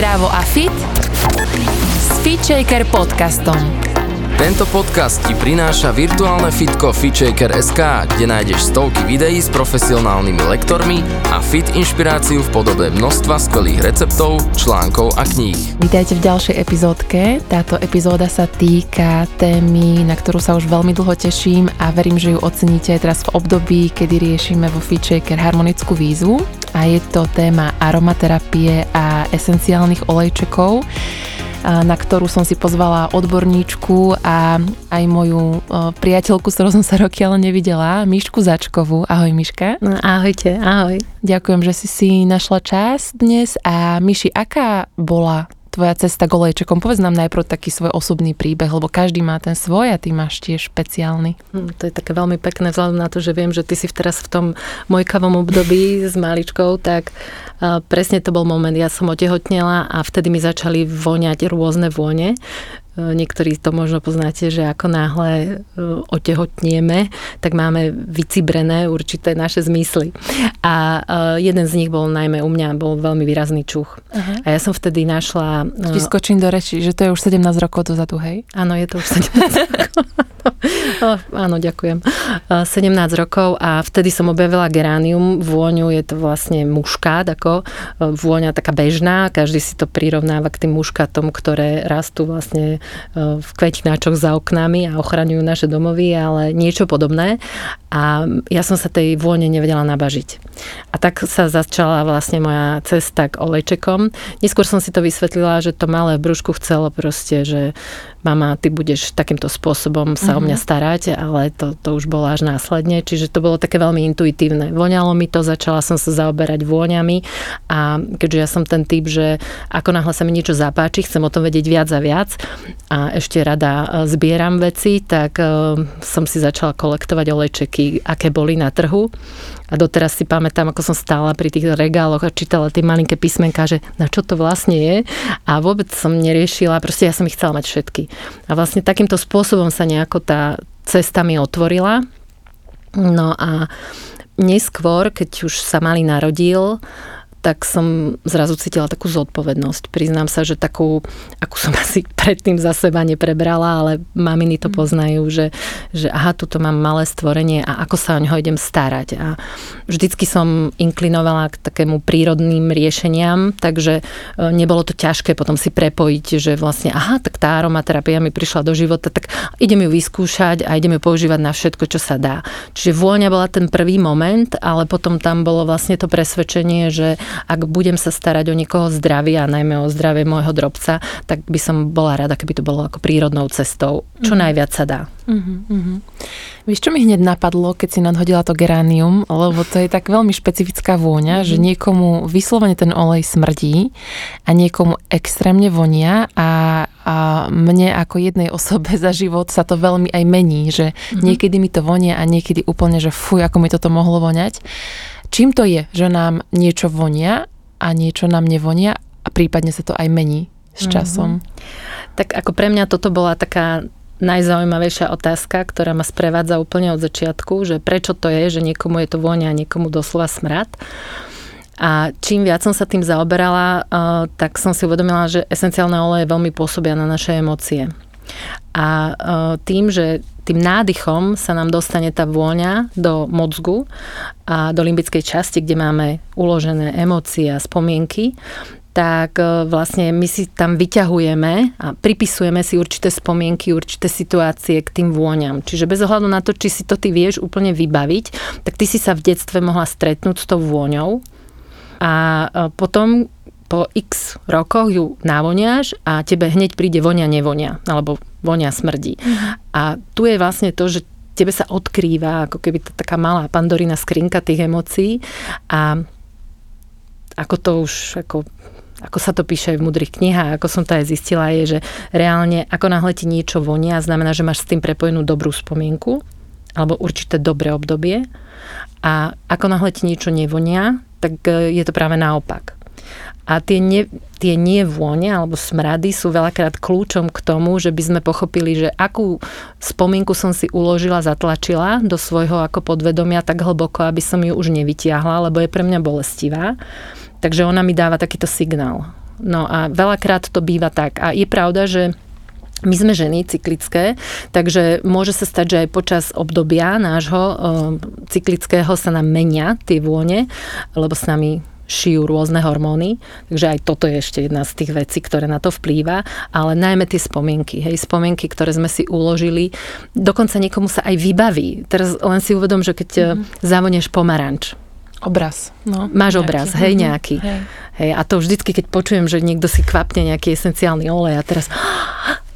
Zdravo a fit s FitShaker podcastom. Tento podcast ti prináša virtuálne fitko FitShaker.sk, kde nájdeš stovky videí s profesionálnymi lektormi a fit inšpiráciu v podobe množstva skvelých receptov, článkov a kníh. Vítajte v ďalšej epizódke. Táto epizóda sa týka témy, na ktorú sa už veľmi dlho teším a verím, že ju oceníte aj teraz v období, kedy riešime vo FitShaker harmonickú výzvu a je to téma aromaterapie a esenciálnych olejčekov na ktorú som si pozvala odborníčku a aj moju priateľku, s ktorou som sa roky ale nevidela, Mišku Začkovú. Ahoj Miška. No, ahojte, ahoj. Ďakujem, že si si našla čas dnes a Miši, aká bola tvoja cesta k olejčekom? Povedz nám najprv taký svoj osobný príbeh, lebo každý má ten svoj a ty máš tiež špeciálny. Hm, to je také veľmi pekné vzhľadom na to, že viem, že ty si teraz v tom mojkavom období s maličkou, tak presne to bol moment. Ja som otehotnela a vtedy mi začali voňať rôzne vône. E, niektorí to možno poznáte, že ako náhle e, otehotnieme, tak máme vycibrené určité naše zmysly. A e, jeden z nich bol najmä u mňa, bol veľmi výrazný čuch. Uh-huh. A ja som vtedy našla... Vyskočím do reči, že to je už 17 rokov dozadu, hej? Áno, je to už 17 rokov. áno, ďakujem. 17 rokov a vtedy som objavila geránium. Vôňu je to vlastne muškát, ako vôňa taká bežná. Každý si to prirovnáva k tým muškátom, ktoré rastú vlastne v kvetináčoch za oknami a ochraňujú naše domovy, ale niečo podobné. A ja som sa tej vône nevedela nabažiť. A tak sa začala vlastne moja cesta k olejčekom. Neskôr som si to vysvetlila, že to malé brúšku chcelo proste, že mama, ty budeš takýmto spôsobom sa mm-hmm. o mňa mhm. starať, ale to, to už bolo až následne, čiže to bolo také veľmi intuitívne. Voňalo mi to, začala som sa zaoberať vôňami a keďže ja som ten typ, že ako náhle sa mi niečo zapáči, chcem o tom vedieť viac a viac a ešte rada e, zbieram veci, tak uh, som si začala kolektovať olejčeky, aké boli na trhu a doteraz si pamätám, ako som stála pri tých regáloch a čítala tie malinké písmenka, že na čo to vlastne je. A vôbec som neriešila, proste ja som ich chcela mať všetky. A vlastne takýmto spôsobom sa nejako tá cesta mi otvorila. No a neskôr, keď už sa mali narodil, tak som zrazu cítila takú zodpovednosť. Priznám sa, že takú, akú som asi predtým za seba neprebrala, ale maminy to mm. poznajú, že, že aha, tuto mám malé stvorenie a ako sa o neho idem starať. A vždycky som inklinovala k takému prírodným riešeniam, takže e, nebolo to ťažké potom si prepojiť, že vlastne aha, tak tá aromaterapia mi prišla do života, tak idem ju vyskúšať a idem ju používať na všetko, čo sa dá. Čiže vôňa bola ten prvý moment, ale potom tam bolo vlastne to presvedčenie, že ak budem sa starať o niekoho zdravie a najmä o zdravie môjho drobca, tak by som bola rada, keby to bolo ako prírodnou cestou. Čo mm. najviac sa dá. Mm-hmm. Vieš, čo mi hneď napadlo, keď si nadhodila to geránium, lebo to je tak veľmi špecifická vôňa, mm-hmm. že niekomu vyslovene ten olej smrdí a niekomu extrémne vonia a, a mne ako jednej osobe za život sa to veľmi aj mení, že mm-hmm. niekedy mi to vonia a niekedy úplne, že fuj, ako mi toto mohlo voňať. Čím to je, že nám niečo vonia a niečo nám nevonia a prípadne sa to aj mení s mhm. časom? Mm-hmm. Tak ako pre mňa toto bola taká najzaujímavejšia otázka, ktorá ma sprevádza úplne od začiatku, že prečo to je, že niekomu je to vôňa a niekomu doslova smrad. A čím viac som sa tým zaoberala, uh, tak som si uvedomila, že esenciálne oleje veľmi pôsobia na naše emócie. A uh, tým, že tým nádychom sa nám dostane tá vôňa do mozgu a do limbickej časti, kde máme uložené emócie a spomienky, tak e, vlastne my si tam vyťahujeme a pripisujeme si určité spomienky, určité situácie k tým vôňam. Čiže bez ohľadu na to, či si to ty vieš úplne vybaviť, tak ty si sa v detstve mohla stretnúť s tou vôňou a e, potom po x rokoch ju navoniaš a tebe hneď príde vonia nevonia, alebo vonia smrdí. Mm. A tu je vlastne to, že tebe sa odkrýva ako keby to taká malá pandorina skrinka tých emócií a ako to už ako ako sa to píše v mudrých knihách, ako som to aj zistila, je, že reálne ako náhle ti niečo vonia, znamená, že máš s tým prepojenú dobrú spomienku alebo určité dobré obdobie a ako náhle ti niečo nevonia, tak e, je to práve naopak. A tie, ne, tie nevône alebo smrady sú veľakrát kľúčom k tomu, že by sme pochopili, že akú spomienku som si uložila, zatlačila do svojho ako podvedomia tak hlboko, aby som ju už nevytiahla, lebo je pre mňa bolestivá. Takže ona mi dáva takýto signál No a veľakrát to býva tak. A je pravda, že my sme ženy cyklické, takže môže sa stať, že aj počas obdobia nášho e, cyklického sa nám menia tie vône, lebo s nami šijú rôzne hormóny, takže aj toto je ešte jedna z tých vecí, ktoré na to vplýva, ale najmä tie spomienky, hej, spomienky, ktoré sme si uložili, dokonca niekomu sa aj vybaví. Teraz len si uvedom, že keď mm-hmm. zavonieš pomaranč, Obraz. No, Máš nejaký. obraz, hej, mhm. nejaký. Hej. hej. A to vždycky, keď počujem, že niekto si kvapne nejaký esenciálny olej a teraz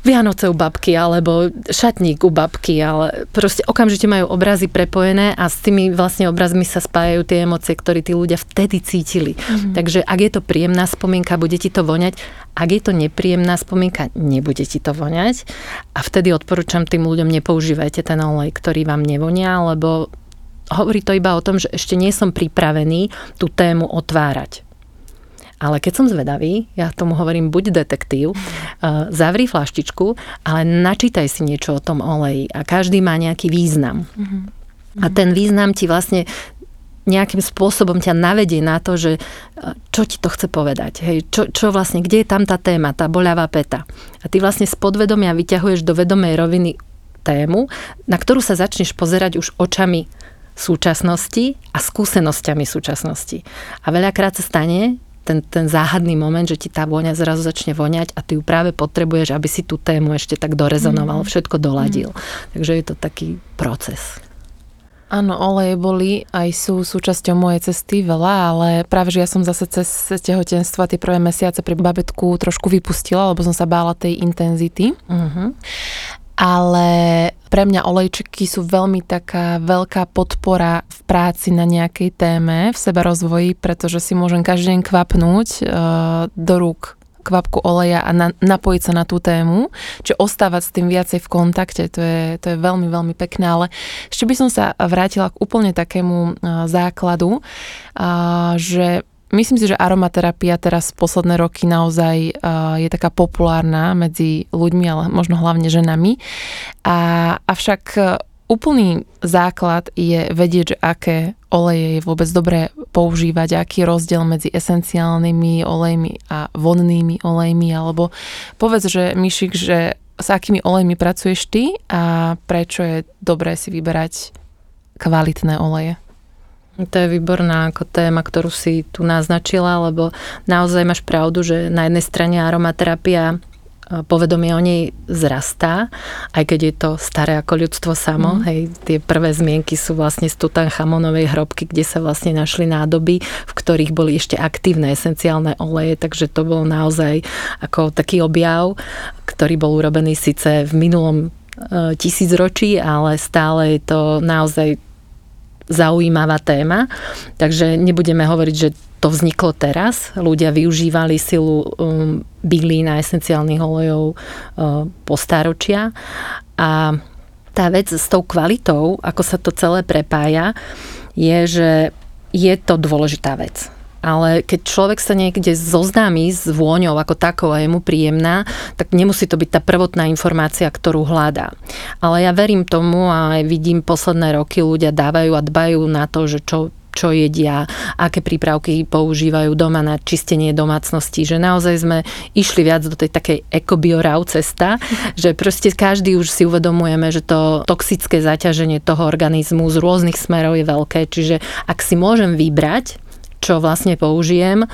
Vianoce u babky alebo šatník u babky, ale proste okamžite majú obrazy prepojené a s tými vlastne obrazmi sa spájajú tie emócie, ktoré tí ľudia vtedy cítili. Mm-hmm. Takže ak je to príjemná spomienka, bude ti to voňať. Ak je to nepríjemná spomienka, nebude ti to voňať. A vtedy odporúčam tým ľuďom, nepoužívajte ten olej, ktorý vám nevonia, lebo hovorí to iba o tom, že ešte nie som pripravený tú tému otvárať. Ale keď som zvedavý, ja tomu hovorím, buď detektív, uh, zavri flaštičku, ale načítaj si niečo o tom oleji a každý má nejaký význam. Mm-hmm. A ten význam ti vlastne nejakým spôsobom ťa navedie na to, že čo ti to chce povedať. Hej, čo, čo vlastne, kde je tam tá téma, tá boľavá peta. A ty vlastne z podvedomia vyťahuješ do vedomej roviny tému, na ktorú sa začneš pozerať už očami súčasnosti a skúsenosťami súčasnosti. A veľakrát sa stane, ten, ten záhadný moment, že ti tá vôňa zrazu začne voňať a ty ju práve potrebuješ, aby si tú tému ešte tak dorezonoval, mm. všetko doladil. Mm. Takže je to taký proces. Áno, oleje boli aj sú súčasťou mojej cesty veľa, ale práve že ja som zase cez tehotenstva tie prvé mesiace pri babetku trošku vypustila, lebo som sa bála tej intenzity. Uh-huh ale pre mňa olejčeky sú veľmi taká veľká podpora v práci na nejakej téme, v seba rozvoji, pretože si môžem každý deň kvapnúť uh, do rúk kvapku oleja a na, napojiť sa na tú tému, čiže ostávať s tým viacej v kontakte, to je, to je veľmi, veľmi pekné, ale ešte by som sa vrátila k úplne takému uh, základu, uh, že Myslím si, že aromaterapia teraz posledné roky naozaj uh, je taká populárna medzi ľuďmi, ale možno hlavne ženami. A, avšak uh, úplný základ je vedieť, že aké oleje je vôbec dobré používať, aký je rozdiel medzi esenciálnymi olejmi a vonnými olejmi, alebo povedz, že Myšik, že s akými olejmi pracuješ ty a prečo je dobré si vyberať kvalitné oleje? To je výborná ako téma, ktorú si tu naznačila, lebo naozaj máš pravdu, že na jednej strane aromaterapia povedomie o nej zrastá, aj keď je to staré ako ľudstvo samo. Mm. Hej, tie prvé zmienky sú vlastne z Tutanchamonovej hrobky, kde sa vlastne našli nádoby, v ktorých boli ešte aktívne esenciálne oleje, takže to bol naozaj ako taký objav, ktorý bol urobený síce v minulom e, tisícročí, ale stále je to naozaj zaujímavá téma. Takže nebudeme hovoriť, že to vzniklo teraz. Ľudia využívali silu um, bylín a esenciálnych olejov uh, po stáročia. A tá vec s tou kvalitou, ako sa to celé prepája, je, že je to dôležitá vec ale keď človek sa niekde zoznámi s vôňou ako takou a je mu príjemná, tak nemusí to byť tá prvotná informácia, ktorú hľadá. Ale ja verím tomu a aj vidím posledné roky ľudia dávajú a dbajú na to, že čo čo jedia, aké prípravky používajú doma na čistenie domácnosti, že naozaj sme išli viac do tej takej ekobiorau cesta, že proste každý už si uvedomujeme, že to toxické zaťaženie toho organizmu z rôznych smerov je veľké, čiže ak si môžem vybrať, čo vlastne použijem,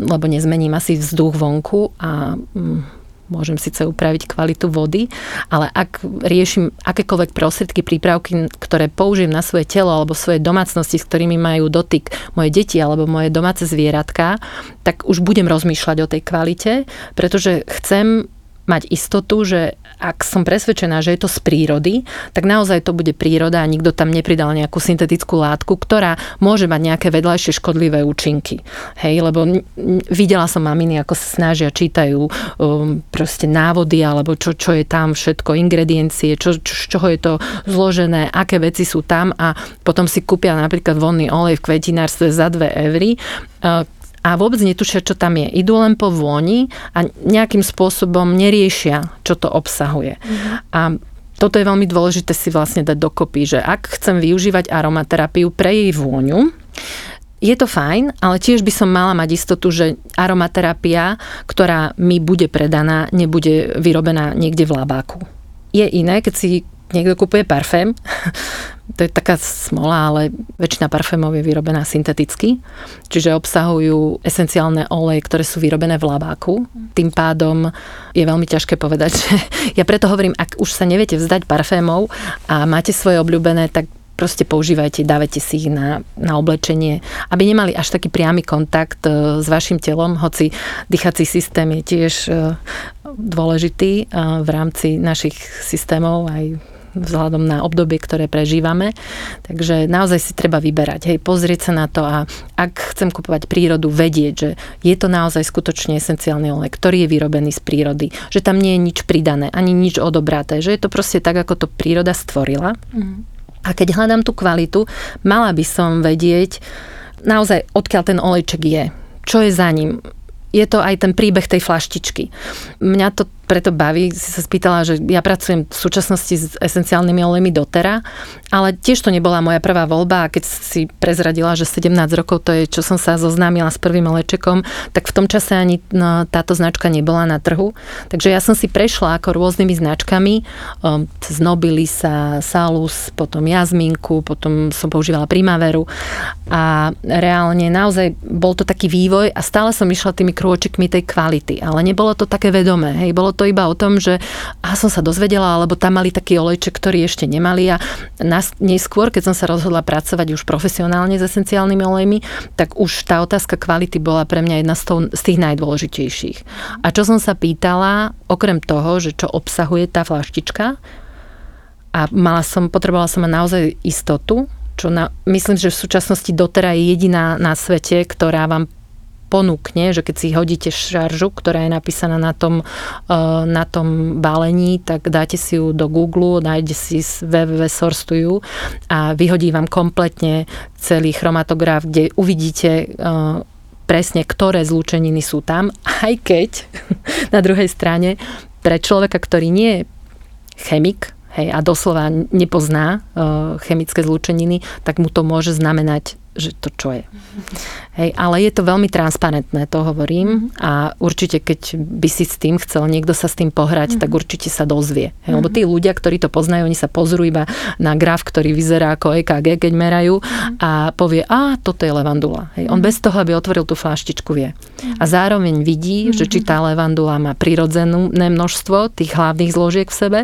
lebo nezmením asi vzduch vonku a mm, môžem síce upraviť kvalitu vody, ale ak riešim akékoľvek prostriedky, prípravky, ktoré použijem na svoje telo alebo svoje domácnosti, s ktorými majú dotyk moje deti alebo moje domáce zvieratka, tak už budem rozmýšľať o tej kvalite, pretože chcem mať istotu, že ak som presvedčená, že je to z prírody, tak naozaj to bude príroda a nikto tam nepridal nejakú syntetickú látku, ktorá môže mať nejaké vedľajšie škodlivé účinky. Hej, lebo videla som maminy, ako sa snažia, čítajú um, proste návody, alebo čo, čo je tam všetko, ingrediencie, čo, čo, z čoho je to zložené, aké veci sú tam a potom si kúpia napríklad vonný olej v kvetinárstve za 2 eury, a vôbec netušia, čo tam je. Idú len po vôni a nejakým spôsobom neriešia, čo to obsahuje. Mm-hmm. A toto je veľmi dôležité si vlastne dať dokopy, že ak chcem využívať aromaterapiu pre jej vôňu, je to fajn, ale tiež by som mala mať istotu, že aromaterapia, ktorá mi bude predaná, nebude vyrobená niekde v labáku. Je iné, keď si niekto kupuje parfém, to je taká smola, ale väčšina parfémov je vyrobená synteticky, čiže obsahujú esenciálne oleje, ktoré sú vyrobené v labáku. Tým pádom je veľmi ťažké povedať, že ja preto hovorím, ak už sa neviete vzdať parfémov a máte svoje obľúbené, tak proste používajte, dávajte si ich na, na oblečenie, aby nemali až taký priamy kontakt e, s vašim telom, hoci dýchací systém je tiež e, dôležitý e, v rámci našich systémov aj vzhľadom na obdobie, ktoré prežívame. Takže naozaj si treba vyberať, hej, pozrieť sa na to a ak chcem kupovať prírodu, vedieť, že je to naozaj skutočne esenciálny olej, ktorý je vyrobený z prírody, že tam nie je nič pridané, ani nič odobraté, že je to proste tak, ako to príroda stvorila. Mm a keď hľadám tú kvalitu, mala by som vedieť naozaj, odkiaľ ten olejček je. Čo je za ním? Je to aj ten príbeh tej flaštičky. Mňa to preto baví, si sa spýtala, že ja pracujem v súčasnosti s esenciálnymi olejmi dotera, ale tiež to nebola moja prvá voľba a keď si prezradila, že 17 rokov to je, čo som sa zoznámila s prvým olečekom, tak v tom čase ani no, táto značka nebola na trhu. Takže ja som si prešla ako rôznymi značkami, um, cez Nobilisa, Salus, potom Jazminku, potom som používala Primaveru a reálne naozaj bol to taký vývoj a stále som išla tými krôčikmi tej kvality, ale nebolo to také vedomé, hej, bolo to iba o tom, že a som sa dozvedela, alebo tam mali taký olejček, ktorý ešte nemali a nás, neskôr, keď som sa rozhodla pracovať už profesionálne s esenciálnymi olejmi, tak už tá otázka kvality bola pre mňa jedna z, toho, z tých najdôležitejších. A čo som sa pýtala, okrem toho, že čo obsahuje tá flaštička, a mala som, potrebovala som mať naozaj istotu, čo na, myslím, že v súčasnosti dotera je jediná na svete, ktorá vám ponúkne, že keď si hodíte šaržu, ktorá je napísaná na tom, e, na tom balení, tak dáte si ju do Google, nájde si www.source a vyhodí vám kompletne celý chromatograf, kde uvidíte e, presne, ktoré zlúčeniny sú tam, aj keď na druhej strane pre človeka, ktorý nie je chemik, hej, a doslova nepozná uh, chemické zlúčeniny, tak mu to môže znamenať že to čo je. Hej, ale je to veľmi transparentné, to hovorím a určite keď by si s tým chcel niekto sa s tým pohrať, mm-hmm. tak určite sa dozvie. Hej, lebo tí ľudia, ktorí to poznajú, oni sa pozrú iba na graf, ktorý vyzerá ako EKG, keď merajú mm-hmm. a povie, a toto je levandula. Hej, on mm-hmm. bez toho, aby otvoril tú fláštičku, vie. A zároveň vidí, že či tá levandula má prirodzené množstvo tých hlavných zložiek v sebe,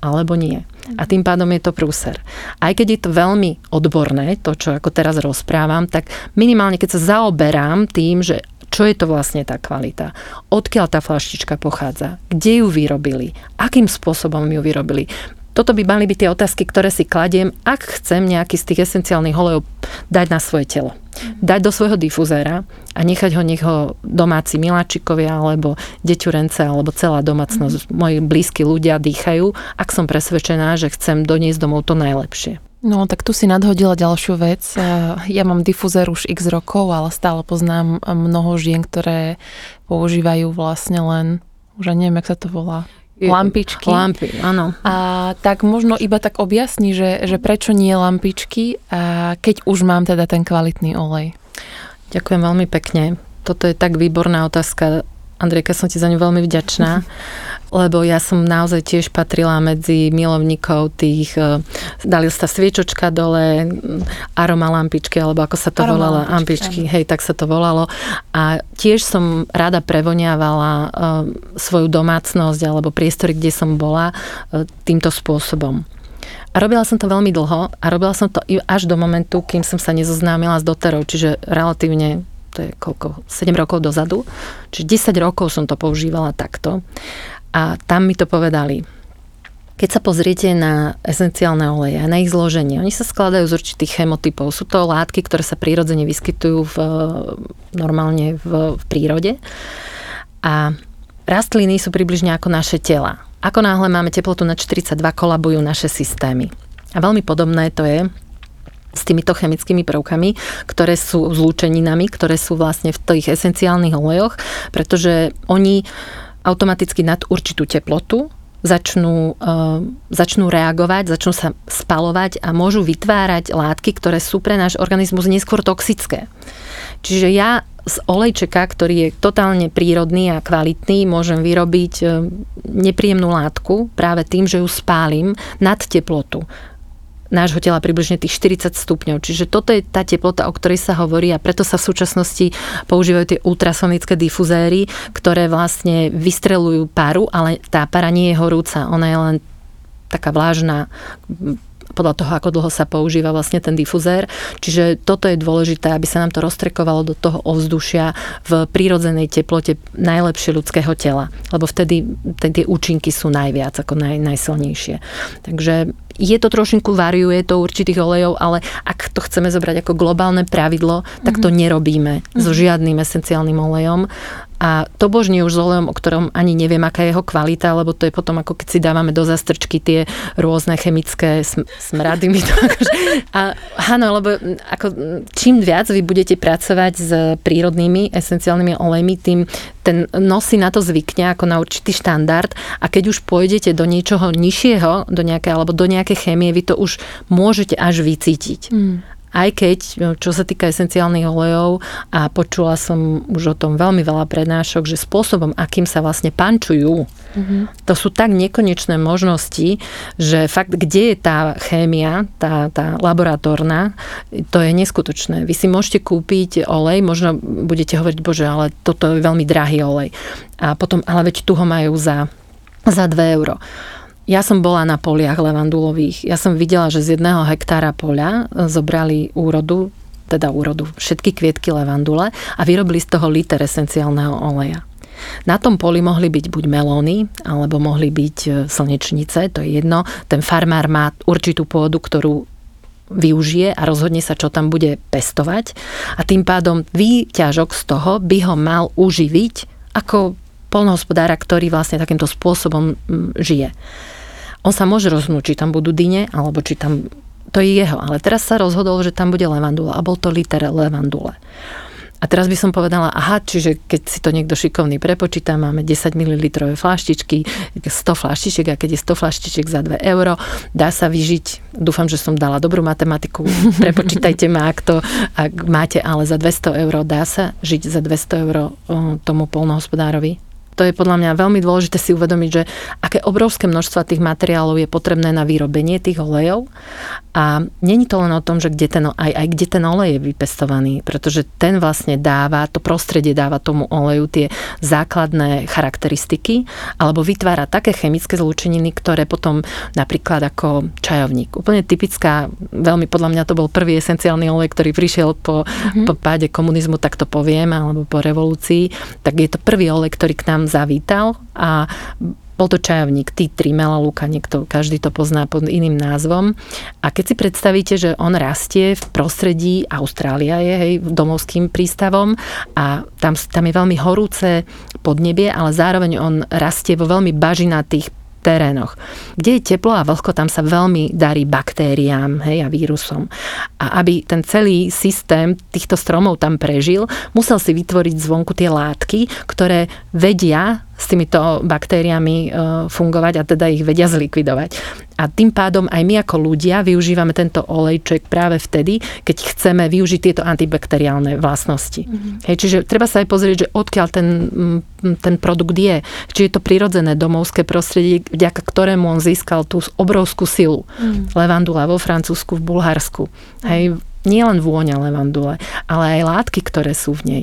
alebo nie. A tým pádom je to prúser. Aj keď je to veľmi odborné, to, čo ako teraz rozprávam, tak minimálne keď sa zaoberám tým, že čo je to vlastne tá kvalita, odkiaľ tá flaštička pochádza, kde ju vyrobili, akým spôsobom ju vyrobili, toto by mali byť tie otázky, ktoré si kladiem, ak chcem nejaký z tých esenciálnych olejov dať na svoje telo. Dať do svojho difuzéra a nechať ho, nech ho domáci miláčikovia alebo deťurence alebo celá domácnosť, mm. moji blízki ľudia dýchajú, ak som presvedčená, že chcem doniesť domov to najlepšie. No, tak tu si nadhodila ďalšiu vec. Ja mám difuzér už x rokov, ale stále poznám mnoho žien, ktoré používajú vlastne len, už neviem, jak sa to volá, lampičky. Lampy, áno. A tak možno iba tak objasni, že, že prečo nie lampičky, a keď už mám teda ten kvalitný olej. Ďakujem veľmi pekne. Toto je tak výborná otázka. Andrejka, som ti za ňu veľmi vďačná, lebo ja som naozaj tiež patrila medzi milovníkov tých, e, dali sa sviečočka dole, aroma lampičky, alebo ako sa to aroma volalo, lampičky, hej, tak sa to volalo. A tiež som rada prevoniavala uh, svoju domácnosť alebo priestory, kde som bola uh, týmto spôsobom. A robila som to veľmi dlho a robila som to až do momentu, kým som sa nezoznámila s doterou, čiže relatívne to je koľko, 7 rokov dozadu. Čiže 10 rokov som to používala takto. A tam mi to povedali, keď sa pozriete na esenciálne oleje na ich zloženie, oni sa skladajú z určitých chemotypov. Sú to látky, ktoré sa prírodzene vyskytujú v, normálne v, v prírode. A rastliny sú približne ako naše tela. Ako náhle máme teplotu na 42, kolabujú naše systémy. A veľmi podobné to je s týmito chemickými prvkami, ktoré sú zlúčeninami, ktoré sú vlastne v tých esenciálnych olejoch, pretože oni automaticky nad určitú teplotu začnú, uh, začnú reagovať, začnú sa spalovať a môžu vytvárať látky, ktoré sú pre náš organizmus neskôr toxické. Čiže ja z olejčeka, ktorý je totálne prírodný a kvalitný, môžem vyrobiť e, nepríjemnú látku práve tým, že ju spálim nad teplotu nášho tela približne tých 40 stupňov. Čiže toto je tá teplota, o ktorej sa hovorí a preto sa v súčasnosti používajú tie ultrasonické difuzéry, ktoré vlastne vystrelujú paru, ale tá para nie je horúca, ona je len taká vlážna podľa toho, ako dlho sa používa vlastne ten difuzér. Čiže toto je dôležité, aby sa nám to roztrekovalo do toho ovzdušia v prírodzenej teplote najlepšie ľudského tela. Lebo vtedy tie účinky sú najviac, ako naj, najsilnejšie. Takže je to trošinku variuje to určitých olejov, ale ak to chceme zobrať ako globálne pravidlo, tak to mhm. nerobíme mm-hmm. so žiadnym esenciálnym olejom. A to božne už s olejom, o ktorom ani neviem, aká je jeho kvalita, lebo to je potom ako keď si dávame do zastrčky tie rôzne chemické sm- smrady. Mi to akože, a áno, lebo ako, čím viac vy budete pracovať s prírodnými esenciálnymi olejmi, tým ten nos si na to zvykne ako na určitý štandard a keď už pôjdete do niečoho nižšieho, do nejaké, alebo do nejaké chémie, vy to už môžete až vycítiť. Mm aj keď, no, čo sa týka esenciálnych olejov, a počula som už o tom veľmi veľa prednášok, že spôsobom, akým sa vlastne pančujú, mm-hmm. to sú tak nekonečné možnosti, že fakt, kde je tá chémia, tá, tá laboratórna, to je neskutočné. Vy si môžete kúpiť olej, možno budete hovoriť, bože, ale toto je veľmi drahý olej. A potom, ale veď tu ho majú za, za 2 euro. Ja som bola na poliach levandulových. Ja som videla, že z jedného hektára poľa e, zobrali úrodu, teda úrodu, všetky kvietky levandule a vyrobili z toho liter esenciálneho oleja. Na tom poli mohli byť buď melóny, alebo mohli byť e, slnečnice, to je jedno. Ten farmár má určitú pôdu, ktorú využije a rozhodne sa, čo tam bude pestovať. A tým pádom výťažok z toho by ho mal uživiť ako polnohospodára, ktorý vlastne takýmto spôsobom žije. On sa môže rozhodnúť, či tam budú dyne, alebo či tam... To je jeho. Ale teraz sa rozhodol, že tam bude levandula. A bol to liter levandule. A teraz by som povedala, aha, čiže keď si to niekto šikovný prepočíta, máme 10 ml flaštičky, 100 flaštičiek a keď je 100 flaštičiek za 2 euro, dá sa vyžiť, dúfam, že som dala dobrú matematiku, prepočítajte ma, ak to, ak máte, ale za 200 eur dá sa žiť za 200 eur tomu polnohospodárovi? To je podľa mňa veľmi dôležité si uvedomiť, že aké obrovské množstva tých materiálov je potrebné na vyrobenie tých olejov a není to len o tom, že kde ten, aj, aj kde ten olej je vypestovaný, pretože ten vlastne dáva, to prostredie dáva tomu oleju tie základné charakteristiky alebo vytvára také chemické zlúčeniny, ktoré potom napríklad ako čajovník. Úplne typická, veľmi podľa mňa to bol prvý esenciálny olej, ktorý prišiel po, mm-hmm. po páde komunizmu, tak to poviem, alebo po revolúcii, tak je to prvý olej, ktorý k nám zavítal a bol to čajovník tea tree, melalúka, niekto, každý to pozná pod iným názvom. A keď si predstavíte, že on rastie v prostredí, Austrália je, hej, domovským prístavom a tam, tam je veľmi horúce podnebie, ale zároveň on rastie vo veľmi bažinatých terénoch. Kde je teplo a vlhko, tam sa veľmi darí baktériám hej, a vírusom. A aby ten celý systém týchto stromov tam prežil, musel si vytvoriť zvonku tie látky, ktoré vedia s týmito baktériami e, fungovať a teda ich vedia zlikvidovať. A tým pádom aj my ako ľudia využívame tento olejček práve vtedy, keď chceme využiť tieto antibakteriálne vlastnosti. Mm-hmm. Hej, čiže treba sa aj pozrieť, že odkiaľ ten, ten produkt je. Či je to prirodzené domovské prostredie, vďaka ktorému on získal tú obrovskú silu. Mm-hmm. Levandula vo Francúzsku, v Bulharsku. Mm-hmm. Hej, nie len vôňa levandule, ale aj látky, ktoré sú v nej,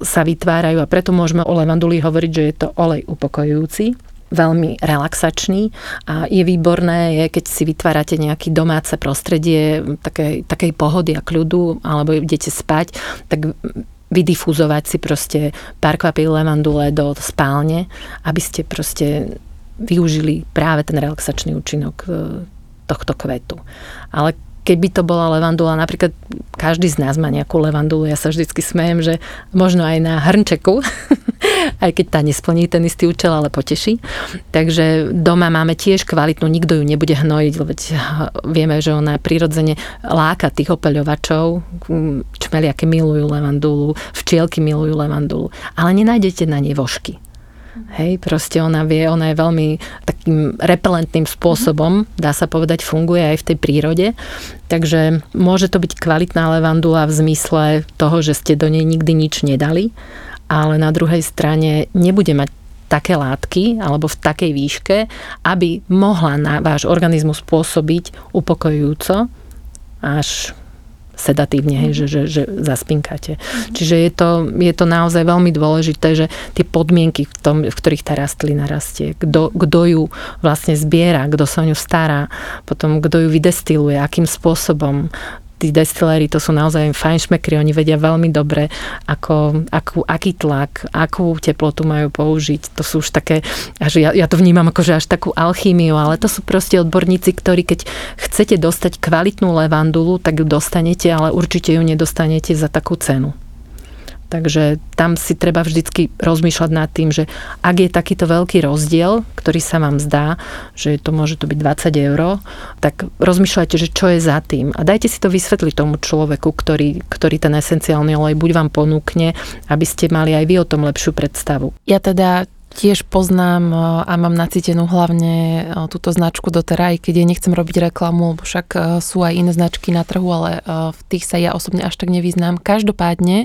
sa vytvárajú a preto môžeme o levanduli hovoriť, že je to olej upokojujúci veľmi relaxačný a je výborné, je, keď si vytvárate nejaké domáce prostredie takej, takej pohody a kľudu, alebo idete spať, tak vydifúzovať si proste pár kvapí levandule do spálne, aby ste proste využili práve ten relaxačný účinok e, tohto kvetu. Ale keby to bola levandula, napríklad každý z nás má nejakú levandulu, ja sa vždycky smejem, že možno aj na hrnčeku, aj keď tá nesplní ten istý účel, ale poteší. Takže doma máme tiež kvalitnú, nikto ju nebude hnojiť, veď vieme, že ona prirodzene láka tých opeľovačov, čmeliaky milujú levandulu, včielky milujú levandulu, ale nenájdete na nej vožky Hej, proste ona vie, ona je veľmi takým repelentným spôsobom, dá sa povedať, funguje aj v tej prírode. Takže môže to byť kvalitná levandula v zmysle toho, že ste do nej nikdy nič nedali, ale na druhej strane nebude mať také látky alebo v takej výške, aby mohla na váš organizmus pôsobiť upokojujúco až sedatívne, hej, že, že, že zaspinkáte. Mm-hmm. Čiže je to, je to naozaj veľmi dôležité, že tie podmienky, v, tom, v ktorých tá rastlina rastie, kto, ju vlastne zbiera, kto sa o ňu stará, potom kto ju vydestiluje, akým spôsobom, tí destiléri to sú naozaj fajnšmekry, oni vedia veľmi dobre, ako, akú, aký tlak, akú teplotu majú použiť. To sú už také, až ja, ja to vnímam ako, že až takú alchýmiu, ale to sú proste odborníci, ktorí keď chcete dostať kvalitnú levandulu, tak ju dostanete, ale určite ju nedostanete za takú cenu. Takže tam si treba vždycky rozmýšľať nad tým, že ak je takýto veľký rozdiel, ktorý sa vám zdá, že to môže to byť 20 eur, tak rozmýšľajte, že čo je za tým. A dajte si to vysvetliť tomu človeku, ktorý, ktorý ten esenciálny olej buď vám ponúkne, aby ste mali aj vy o tom lepšiu predstavu. Ja teda tiež poznám e, a mám nacítenú hlavne e, túto značku doterá, aj keď jej nechcem robiť reklamu, lebo však e, sú aj iné značky na trhu, ale v tých sa ja osobne až tak nevyznám. Každopádne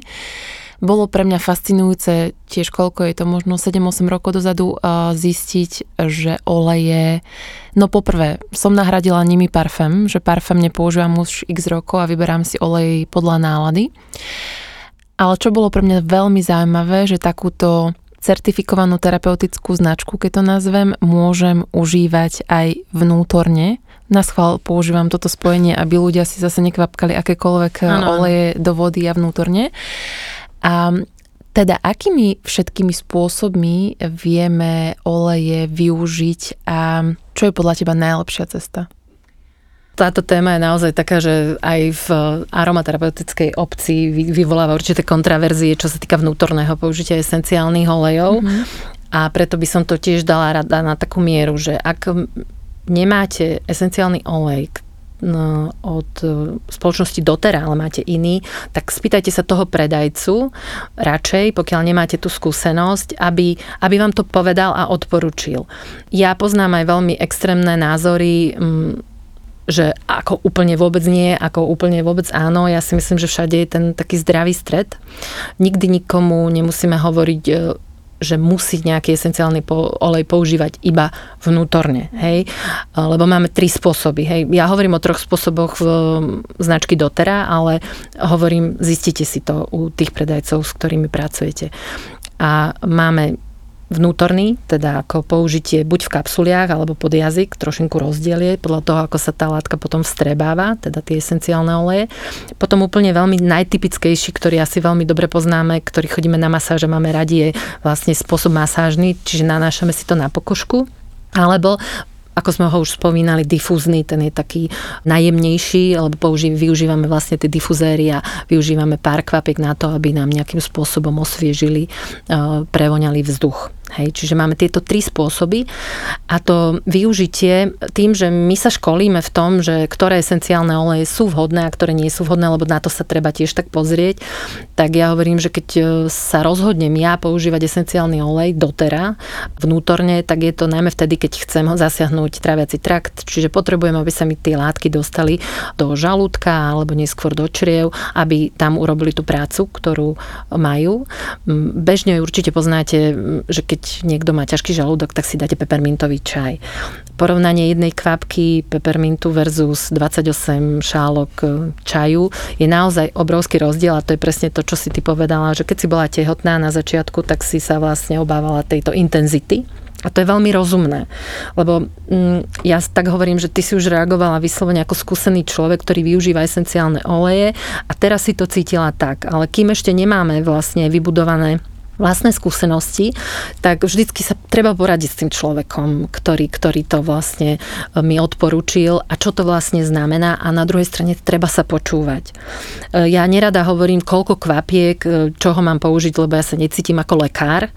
bolo pre mňa fascinujúce tiež koľko je to možno 7-8 rokov dozadu zistiť, že oleje, no poprvé som nahradila nimi parfém, že parfém nepoužívam už x rokov a vyberám si olej podľa nálady. Ale čo bolo pre mňa veľmi zaujímavé, že takúto certifikovanú terapeutickú značku, keď to nazvem, môžem užívať aj vnútorne. Na schvál používam toto spojenie, aby ľudia si zase nekvapkali akékoľvek ano. oleje do vody a vnútorne. A teda akými všetkými spôsobmi vieme oleje využiť a čo je podľa teba najlepšia cesta? táto téma je naozaj taká, že aj v aromaterapeutickej obci vyvoláva určité kontraverzie, čo sa týka vnútorného použitia esenciálnych olejov. Mm-hmm. A preto by som to tiež dala rada na takú mieru, že ak nemáte esenciálny olej, od e, spoločnosti Dotera, ale máte iný, tak spýtajte sa toho predajcu radšej, pokiaľ nemáte tú skúsenosť, aby, aby vám to povedal a odporučil. Ja poznám aj veľmi extrémne názory že ako úplne vôbec nie, ako úplne vôbec áno. Ja si myslím, že všade je ten taký zdravý stred. Nikdy nikomu nemusíme hovoriť e, že musí nejaký esenciálny olej používať iba vnútorne, hej, lebo máme tri spôsoby, hej. Ja hovorím o troch spôsoboch v značky Dotera, ale hovorím, zistite si to u tých predajcov, s ktorými pracujete. A máme vnútorný, teda ako použitie buď v kapsuliách alebo pod jazyk, trošinku rozdiel je podľa toho, ako sa tá látka potom vstrebáva, teda tie esenciálne oleje. Potom úplne veľmi najtypickejší, ktorý asi veľmi dobre poznáme, ktorý chodíme na masáž a máme radi, je vlastne spôsob masážny, čiže nanášame si to na pokožku. Alebo ako sme ho už spomínali, difúzny, ten je taký najjemnejší, lebo použi- využívame vlastne tie difuzéry a využívame pár kvapiek na to, aby nám nejakým spôsobom osviežili, prevoňali vzduch. Hej, čiže máme tieto tri spôsoby a to využitie tým, že my sa školíme v tom, že ktoré esenciálne oleje sú vhodné a ktoré nie sú vhodné, lebo na to sa treba tiež tak pozrieť, tak ja hovorím, že keď e, sa rozhodnem ja používať esenciálny olej dotera vnútorne, tak je to najmä vtedy, keď chcem zasiahnuť traviaci trakt, čiže potrebujem, aby sa mi tie látky dostali do žalúdka alebo neskôr do čriev, aby tam urobili tú prácu, ktorú majú. Bežne určite poznáte, že keď keď niekto má ťažký žalúdok, tak si dáte pepermintový čaj. Porovnanie jednej kvapky pepermintu versus 28 šálok e, čaju je naozaj obrovský rozdiel a to je presne to, čo si ty povedala, že keď si bola tehotná na začiatku, tak si sa vlastne obávala tejto intenzity a to je veľmi rozumné, lebo mm, ja tak hovorím, že ty si už reagovala vyslovene ako skúsený človek, ktorý využíva esenciálne oleje a teraz si to cítila tak, ale kým ešte nemáme vlastne vybudované vlastné skúsenosti, tak vždycky sa treba poradiť s tým človekom, ktorý, ktorý to vlastne e, mi odporúčil a čo to vlastne znamená a na druhej strane treba sa počúvať. E, ja nerada hovorím, koľko kvapiek, e, čoho mám použiť, lebo ja sa necítim ako lekár,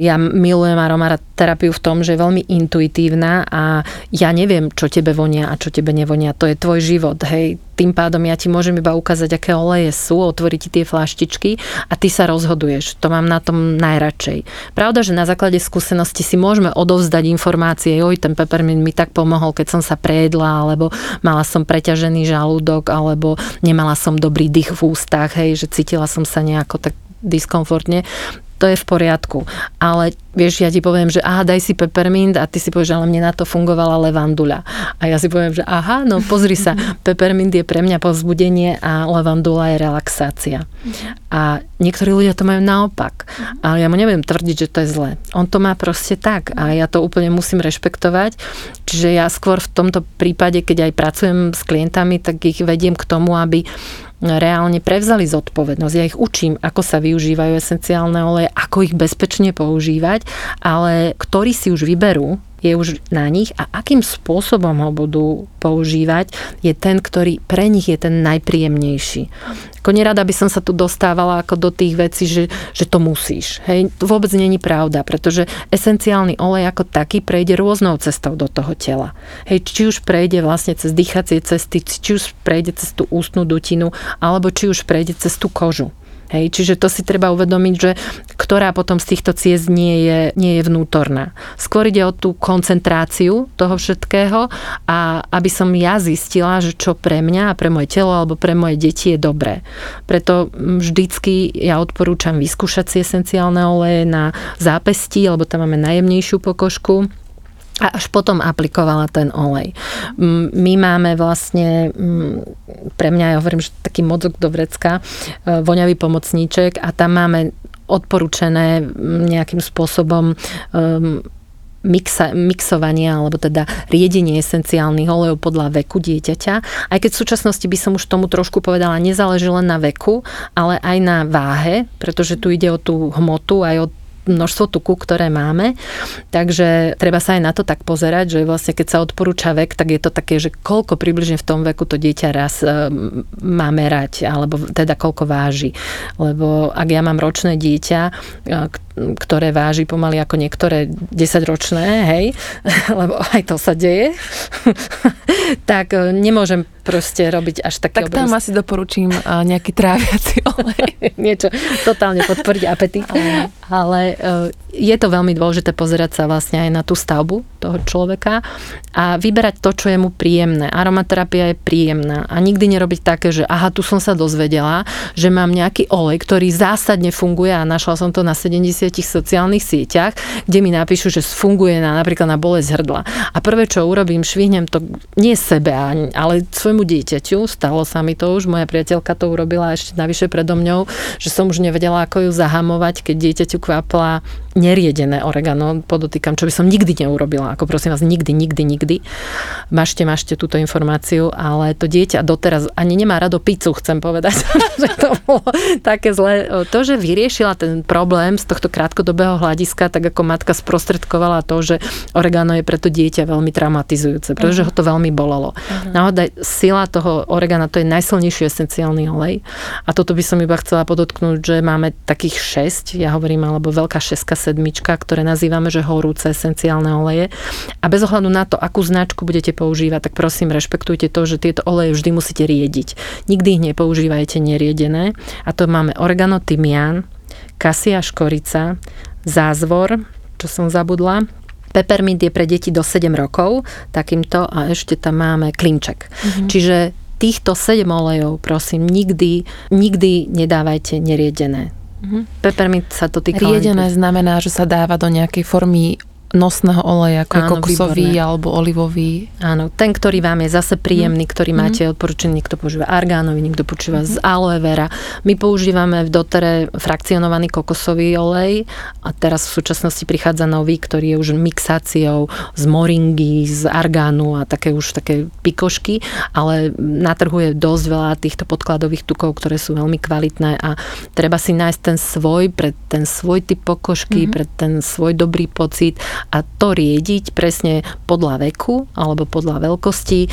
Ja milujem aromaterapiu v tom, že je veľmi intuitívna a ja neviem, čo tebe vonia a čo tebe nevonia. To je tvoj život, hej. Tým pádom ja ti môžem iba ukázať, aké oleje sú, otvoriť ti tie flaštičky a ty sa rozhoduješ. To mám na tom najradšej. Pravda, že na základe skúsenosti si môžeme odovzdať informácie, oj, ten peppermint mi tak pomohol, keď som sa prejedla, alebo mala som preťažený žalúdok, alebo nemala som dobrý dých v ústach, hej, že cítila som sa nejako tak diskomfortne to je v poriadku. Ale vieš, ja ti poviem, že aha, daj si peppermint a ty si povieš, ale mne na to fungovala levandula. A ja si poviem, že aha, no pozri sa, peppermint je pre mňa povzbudenie a levandula je relaxácia. A niektorí ľudia to majú naopak. Ale ja mu neviem tvrdiť, že to je zlé. On to má proste tak a ja to úplne musím rešpektovať. Čiže ja skôr v tomto prípade, keď aj pracujem s klientami, tak ich vediem k tomu, aby reálne prevzali zodpovednosť. Ja ich učím, ako sa využívajú esenciálne oleje, ako ich bezpečne používať, ale ktorí si už vyberú je už na nich a akým spôsobom ho budú používať, je ten, ktorý pre nich je ten najpríjemnejší. Ako nerada by som sa tu dostávala ako do tých vecí, že, že to musíš. Hej, to vôbec není pravda, pretože esenciálny olej ako taký prejde rôznou cestou do toho tela. Hej, či už prejde vlastne cez dýchacie cesty, či už prejde cez tú ústnu dutinu, alebo či už prejde cez tú kožu. Hej, čiže to si treba uvedomiť, že ktorá potom z týchto ciest nie je, nie je vnútorná. Skôr ide o tú koncentráciu toho všetkého a aby som ja zistila, že čo pre mňa a pre moje telo alebo pre moje deti je dobré. Preto vždycky ja odporúčam vyskúšať si esenciálne oleje na zápesti, lebo tam máme najjemnejšiu pokožku a až potom aplikovala ten olej. My máme vlastne, pre mňa, ja hovorím, že taký mozog do vrecka, e, voňavý pomocníček a tam máme odporúčené nejakým spôsobom um, mixa, mixovanie alebo teda riedenie esenciálnych olejov podľa veku dieťaťa. Aj keď v súčasnosti by som už tomu trošku povedala, nezáleží len na veku, ale aj na váhe, pretože tu ide o tú hmotu, aj o množstvo tuku, ktoré máme. Takže treba sa aj na to tak pozerať, že vlastne keď sa odporúča vek, tak je to také, že koľko približne v tom veku to dieťa raz e, má merať, alebo teda koľko váži. Lebo ak ja mám ročné dieťa, e, ktoré váži pomaly ako niektoré 10-ročné, hej, lebo aj to sa deje, tak e, nemôžem proste robiť až také Tak tam obrovské. asi doporučím nejaký tráviaci olej. Niečo totálne podporiť apetít. Ale uh, je to veľmi dôležité pozerať sa vlastne aj na tú stavbu toho človeka a vyberať to, čo je mu príjemné. Aromaterapia je príjemná a nikdy nerobiť také, že aha, tu som sa dozvedela, že mám nejaký olej, ktorý zásadne funguje a našla som to na 70 sociálnych sieťach, kde mi napíšu, že funguje na, napríklad na bolesť hrdla. A prvé, čo urobím, švihnem to nie sebe, ale svojmu dieťaťu. Stalo sa mi to už, moja priateľka to urobila ešte navyše predo mňou, že som už nevedela, ako ju zahamovať, keď dieťaťu kvapla neriedené oregano, podotýkam, čo by som nikdy neurobila. Ako prosím vás, nikdy, nikdy, nikdy. Mašte, mašte túto informáciu, ale to dieťa doteraz ani nemá rado pizzu, chcem povedať, že to bolo také zlé. To, že vyriešila ten problém z tohto krátkodobého hľadiska, tak ako matka sprostredkovala to, že oregano je pre to dieťa veľmi traumatizujúce, pretože uh-huh. ho to veľmi bolelo. Uh-huh. Naozaj sila toho oregana, to je najsilnejší esenciálny olej. A toto by som iba chcela podotknúť, že máme takých šesť, ja hovorím, alebo veľká šeska sedmička, ktoré nazývame, že horúce esenciálne oleje. A bez ohľadu na to, akú značku budete používať, tak prosím, rešpektujte to, že tieto oleje vždy musíte riediť. Nikdy ich nepoužívajte neriedené. A to máme oregano, tymián, kasia škorica, zázvor, čo som zabudla, Peppermint je pre deti do 7 rokov, takýmto a ešte tam máme klinček. Mm-hmm. Čiže týchto 7 olejov, prosím, nikdy, nikdy nedávajte neriedené. Mm-hmm. Peppermint sa to týka. Riedené znamená, že sa dáva do nejakej formy nosného oleja, ako Áno, je kokosový výborné. alebo olivový. Áno, ten, ktorý vám je zase príjemný, mm. ktorý máte mm. odporúčený, niekto používa argánový, niekto používa mm. z aloe vera. My používame v dotere frakcionovaný kokosový olej a teraz v súčasnosti prichádza nový, ktorý je už mixáciou z moringy, z argánu a také už také pikošky, ale na trhu je dosť veľa týchto podkladových tukov, ktoré sú veľmi kvalitné a treba si nájsť ten svoj, pre ten svoj typ pokožky, mm. pre ten svoj dobrý pocit a to riediť presne podľa veku alebo podľa veľkosti.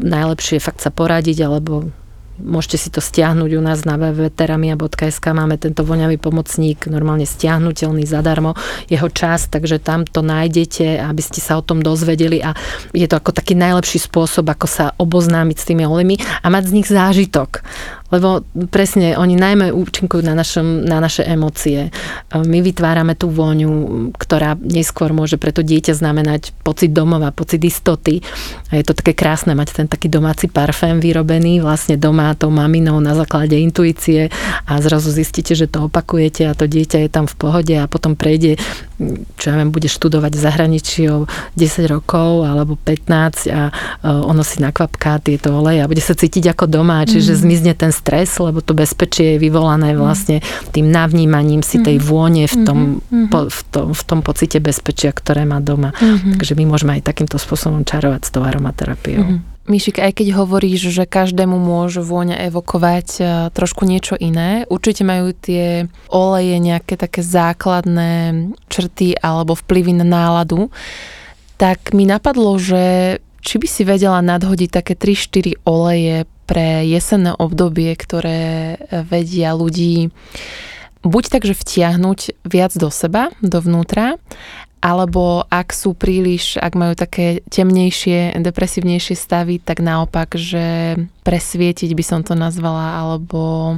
Najlepšie je fakt sa poradiť alebo môžete si to stiahnuť u nás na www.teramia.sk, máme tento voňavý pomocník, normálne stiahnutelný zadarmo, jeho čas, takže tam to nájdete, aby ste sa o tom dozvedeli a je to ako taký najlepší spôsob, ako sa oboznámiť s tými olejmi a mať z nich zážitok. Lebo presne, oni najmä účinkujú na, našom, na naše emócie. My vytvárame tú vôňu, ktorá neskôr môže pre to dieťa znamenať pocit domova, pocit istoty. A je to také krásne mať ten taký domáci parfém vyrobený vlastne doma tou maminou na základe intuície a zrazu zistíte, že to opakujete a to dieťa je tam v pohode a potom prejde čo ja viem, bude študovať v zahraničí o 10 rokov alebo 15 a ono si nakvapká tieto oleje a bude sa cítiť ako doma, čiže mm. zmizne ten stres, lebo to bezpečie je vyvolané mm. vlastne tým navnímaním si tej mm. vône v tom, mm-hmm. po, v tom, v tom pocite bezpečia, ktoré má doma. Mm-hmm. Takže my môžeme aj takýmto spôsobom čarovať s tou aromaterapiou. Mm-hmm. Aj keď hovoríš, že každému môže vôňa evokovať e, trošku niečo iné, určite majú tie oleje nejaké také základné črty alebo vplyvy na náladu, tak mi napadlo, že či by si vedela nadhodiť také 3-4 oleje pre jesenné obdobie, ktoré vedia ľudí buď takže vtiahnuť viac do seba, dovnútra, alebo ak sú príliš, ak majú také temnejšie, depresívnejšie stavy, tak naopak, že presvietiť by som to nazvala, alebo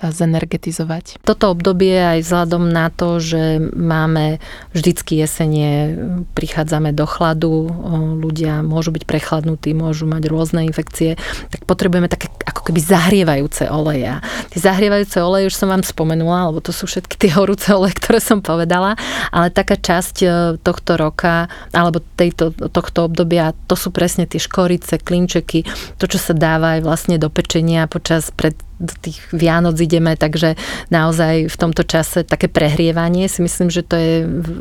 zenergetizovať. Toto obdobie aj vzhľadom na to, že máme vždycky jesenie, prichádzame do chladu, ľudia môžu byť prechladnutí, môžu mať rôzne infekcie, tak potrebujeme také ako keby zahrievajúce oleje. Tie zahrievajúce oleje už som vám spomenula, lebo to sú všetky tie horúce oleje, ktoré som povedala, ale taká časť e, tohto roka alebo tejto, tohto obdobia, to sú presne tie škorice, klinčeky, to, čo sa dáva aj vlastne do pečenia počas pred do tých Vianoc ideme, takže naozaj v tomto čase také prehrievanie si myslím, že to je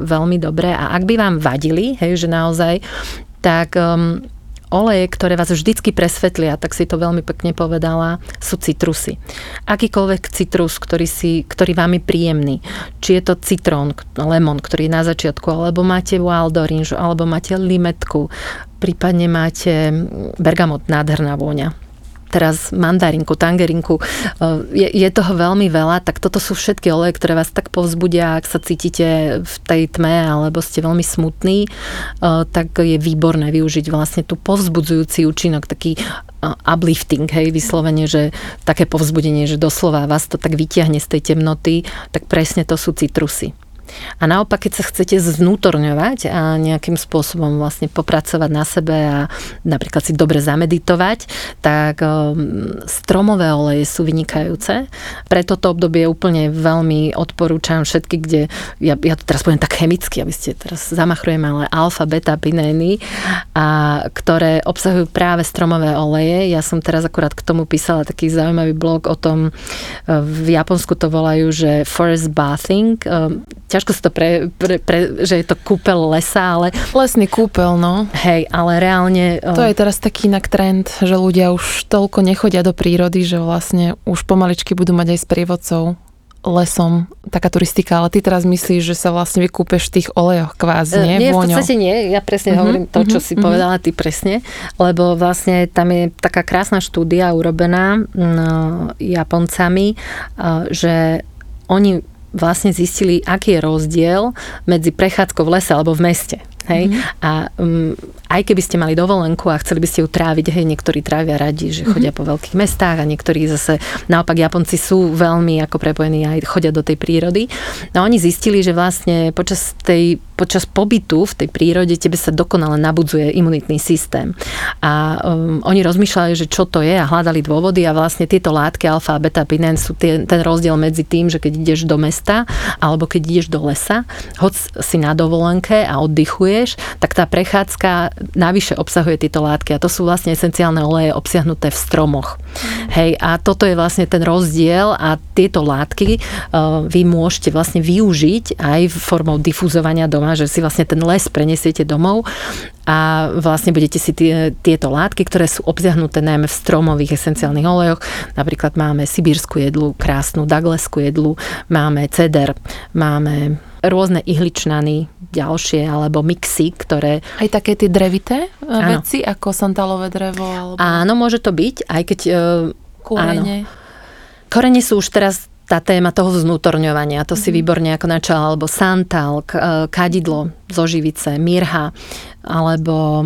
veľmi dobré. A ak by vám vadili, hej, že naozaj, tak um, oleje, ktoré vás vždycky presvetlia, tak si to veľmi pekne povedala, sú citrusy. Akýkoľvek citrus, ktorý, si, ktorý vám je príjemný, či je to citrón, lemon, ktorý je na začiatku, alebo máte wild orange, alebo máte limetku, prípadne máte bergamot, nádherná vôňa teraz mandarinku, tangerinku, e, je, je toho veľmi veľa, tak toto sú všetky oleje, ktoré vás tak povzbudia, ak sa cítite v tej tme alebo ste veľmi smutní, e, tak je výborné využiť vlastne tú povzbudzujúci účinok, taký e, uplifting, hej, vyslovene, že také povzbudenie, že doslova vás to tak vyťahne z tej temnoty, tak presne to sú citrusy. A naopak, keď sa chcete zvnútorňovať a nejakým spôsobom vlastne popracovať na sebe a napríklad si dobre zameditovať, tak um, stromové oleje sú vynikajúce. Pre toto obdobie úplne veľmi odporúčam všetky, kde, ja, ja to teraz poviem tak chemicky, aby ste teraz zamachrujem, ale alfa, beta, pinény, a ktoré obsahujú práve stromové oleje. Ja som teraz akurát k tomu písala taký zaujímavý blog o tom, v Japonsku to volajú, že forest bathing, ťažko sa to pre, pre, pre, že je to kúpel lesa, ale... Lesný kúpel, no. Hej, ale reálne... To je teraz taký inak trend, že ľudia už toľko nechodia do prírody, že vlastne už pomaličky budú mať aj s prievodcov lesom, taká turistika, ale ty teraz myslíš, že sa vlastne vykúpeš v tých olejoch kvázi, nie? Nie, v podstate nie. Ja presne uh-huh, hovorím to, čo uh-huh, si uh-huh. povedala ty presne, lebo vlastne tam je taká krásna štúdia urobená no, Japoncami, že oni vlastne zistili, aký je rozdiel medzi prechádzkou v lese alebo v meste. Hej? Mm-hmm. A um, aj keby ste mali dovolenku a chceli by ste ju tráviť, hej, niektorí trávia radi, že chodia mm-hmm. po veľkých mestách a niektorí zase, naopak Japonci sú veľmi ako prepojení aj chodia do tej prírody. No oni zistili, že vlastne počas tej počas pobytu v tej prírode tebe sa dokonale nabudzuje imunitný systém. A um, oni rozmýšľali, že čo to je a hľadali dôvody a vlastne tieto látky alfa a beta pinen sú tie, ten rozdiel medzi tým, že keď ideš do mesta alebo keď ideš do lesa, hoď si na dovolenke a oddychuješ, tak tá prechádzka navyše obsahuje tieto látky a to sú vlastne esenciálne oleje obsiahnuté v stromoch. Hej, a toto je vlastne ten rozdiel a tieto látky uh, vy môžete vlastne využiť aj formou difuzovania doma že si vlastne ten les prenesiete domov a vlastne budete si tie, tieto látky, ktoré sú obsiahnuté najmä v stromových esenciálnych olejoch. Napríklad máme sibírskú jedlu, krásnu Douglasskú jedlu, máme ceder, máme rôzne ihličnany, ďalšie, alebo mixy, ktoré... Aj také tie drevité ano. veci, ako santálové drevo? Alebo... Áno, môže to byť, aj keď Korene. Korene sú už teraz tá téma toho vznútorňovania, to si mhm. výborne ako načala, alebo santal, kadidlo zo živice, mirha, alebo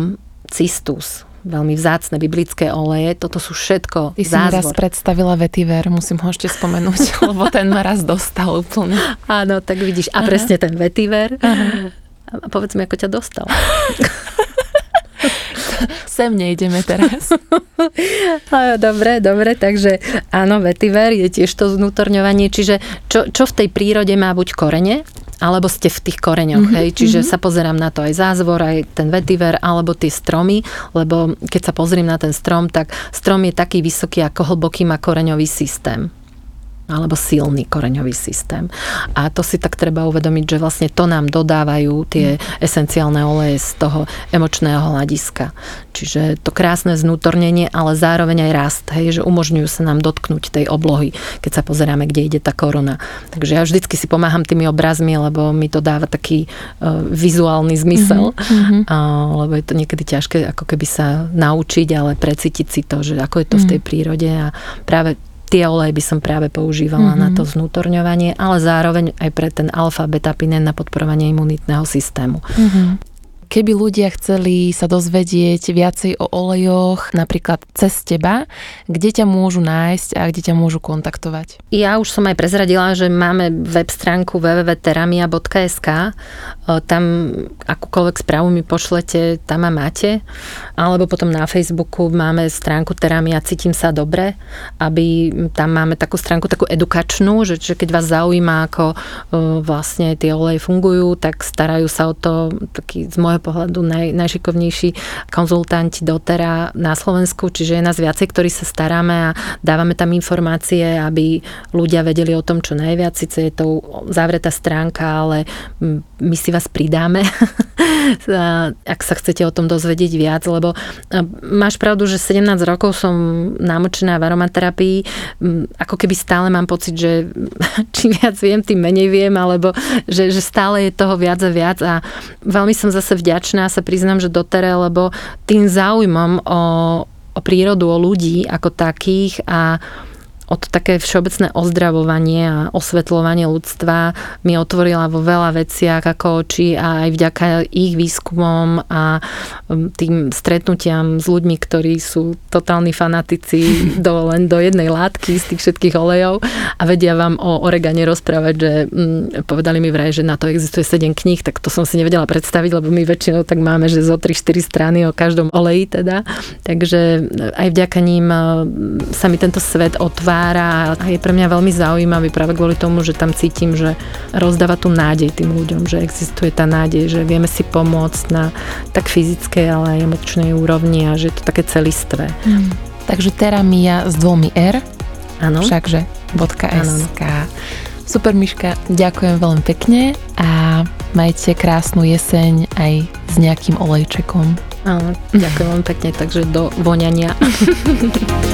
cistus, veľmi vzácne biblické oleje. Toto sú všetko Ty si mi raz predstavila vetiver, musím ho ešte spomenúť, lebo ten ma raz dostal úplne. Áno, tak vidíš. A Aha. presne ten vetiver. Aha. A povedz mi, ako ťa dostal. Sem nejdeme teraz. dobre, dobre, takže áno, vetiver je tiež to vnútorňovanie, čiže čo, čo v tej prírode má buď korene, alebo ste v tých koreňoch, mm-hmm, hej, čiže mm-hmm. sa pozerám na to aj zázvor, aj ten vetiver, alebo tie stromy, lebo keď sa pozriem na ten strom, tak strom je taký vysoký, ako hlboký má koreňový systém alebo silný koreňový systém. A to si tak treba uvedomiť, že vlastne to nám dodávajú tie esenciálne oleje z toho emočného hľadiska. Čiže to krásne znútornenie, ale zároveň aj rast, hej, že umožňujú sa nám dotknúť tej oblohy, keď sa pozeráme, kde ide tá korona. Takže ja vždycky si pomáham tými obrazmi, lebo mi to dáva taký uh, vizuálny zmysel, mm-hmm. uh, lebo je to niekedy ťažké ako keby sa naučiť, ale precítiť si to, že ako je to mm-hmm. v tej prírode a práve tie oleje by som práve používala mm-hmm. na to znútorňovanie, ale zároveň aj pre ten alfa-betapinen na podporovanie imunitného systému. Mm-hmm. Keby ľudia chceli sa dozvedieť viacej o olejoch, napríklad cez teba, kde ťa môžu nájsť a kde ťa môžu kontaktovať? Ja už som aj prezradila, že máme web stránku www.teramia.sk. Tam akúkoľvek správu mi pošlete, tam ma máte. Alebo potom na Facebooku máme stránku Teramia Cítim sa dobre, aby tam máme takú stránku, takú edukačnú, že, že keď vás zaujíma, ako vlastne tie oleje fungujú, tak starajú sa o to taký z môjho pohľadu naj, najšikovnejší konzultanti dotera na Slovensku, čiže je nás viacej, ktorí sa staráme a dávame tam informácie, aby ľudia vedeli o tom čo najviac. Sice je to zavretá stránka, ale my si vás pridáme, ak sa chcete o tom dozvedieť viac, lebo máš pravdu, že 17 rokov som námočená v aromaterapii, ako keby stále mám pocit, že čím viac viem, tým menej viem, alebo že, že stále je toho viac a viac. A veľmi som zase vďačná. Sa priznám, že dotere, lebo tým záujmom o, o prírodu, o ľudí ako takých a od také všeobecné ozdravovanie a osvetľovanie ľudstva mi otvorila vo veľa veciach ako oči a aj vďaka ich výskumom a tým stretnutiam s ľuďmi, ktorí sú totálni fanatici do, len do jednej látky z tých všetkých olejov a vedia vám o oregane rozprávať, že hm, povedali mi vraj, že na to existuje 7 kníh, tak to som si nevedela predstaviť, lebo my väčšinou tak máme, že zo 3-4 strany o každom oleji teda. Takže aj vďaka ním sa mi tento svet otvára otvára a je pre mňa veľmi zaujímavý práve kvôli tomu, že tam cítim, že rozdáva tú nádej tým ľuďom, že existuje tá nádej, že vieme si pomôcť na tak fyzickej, ale aj emočnej úrovni a že je to také celistvé. Mm. Takže teramia s dvomi R, Áno. všakže .sk. Super Miška, ďakujem veľmi pekne a majte krásnu jeseň aj s nejakým olejčekom. Áno, ďakujem veľmi pekne, takže do voňania.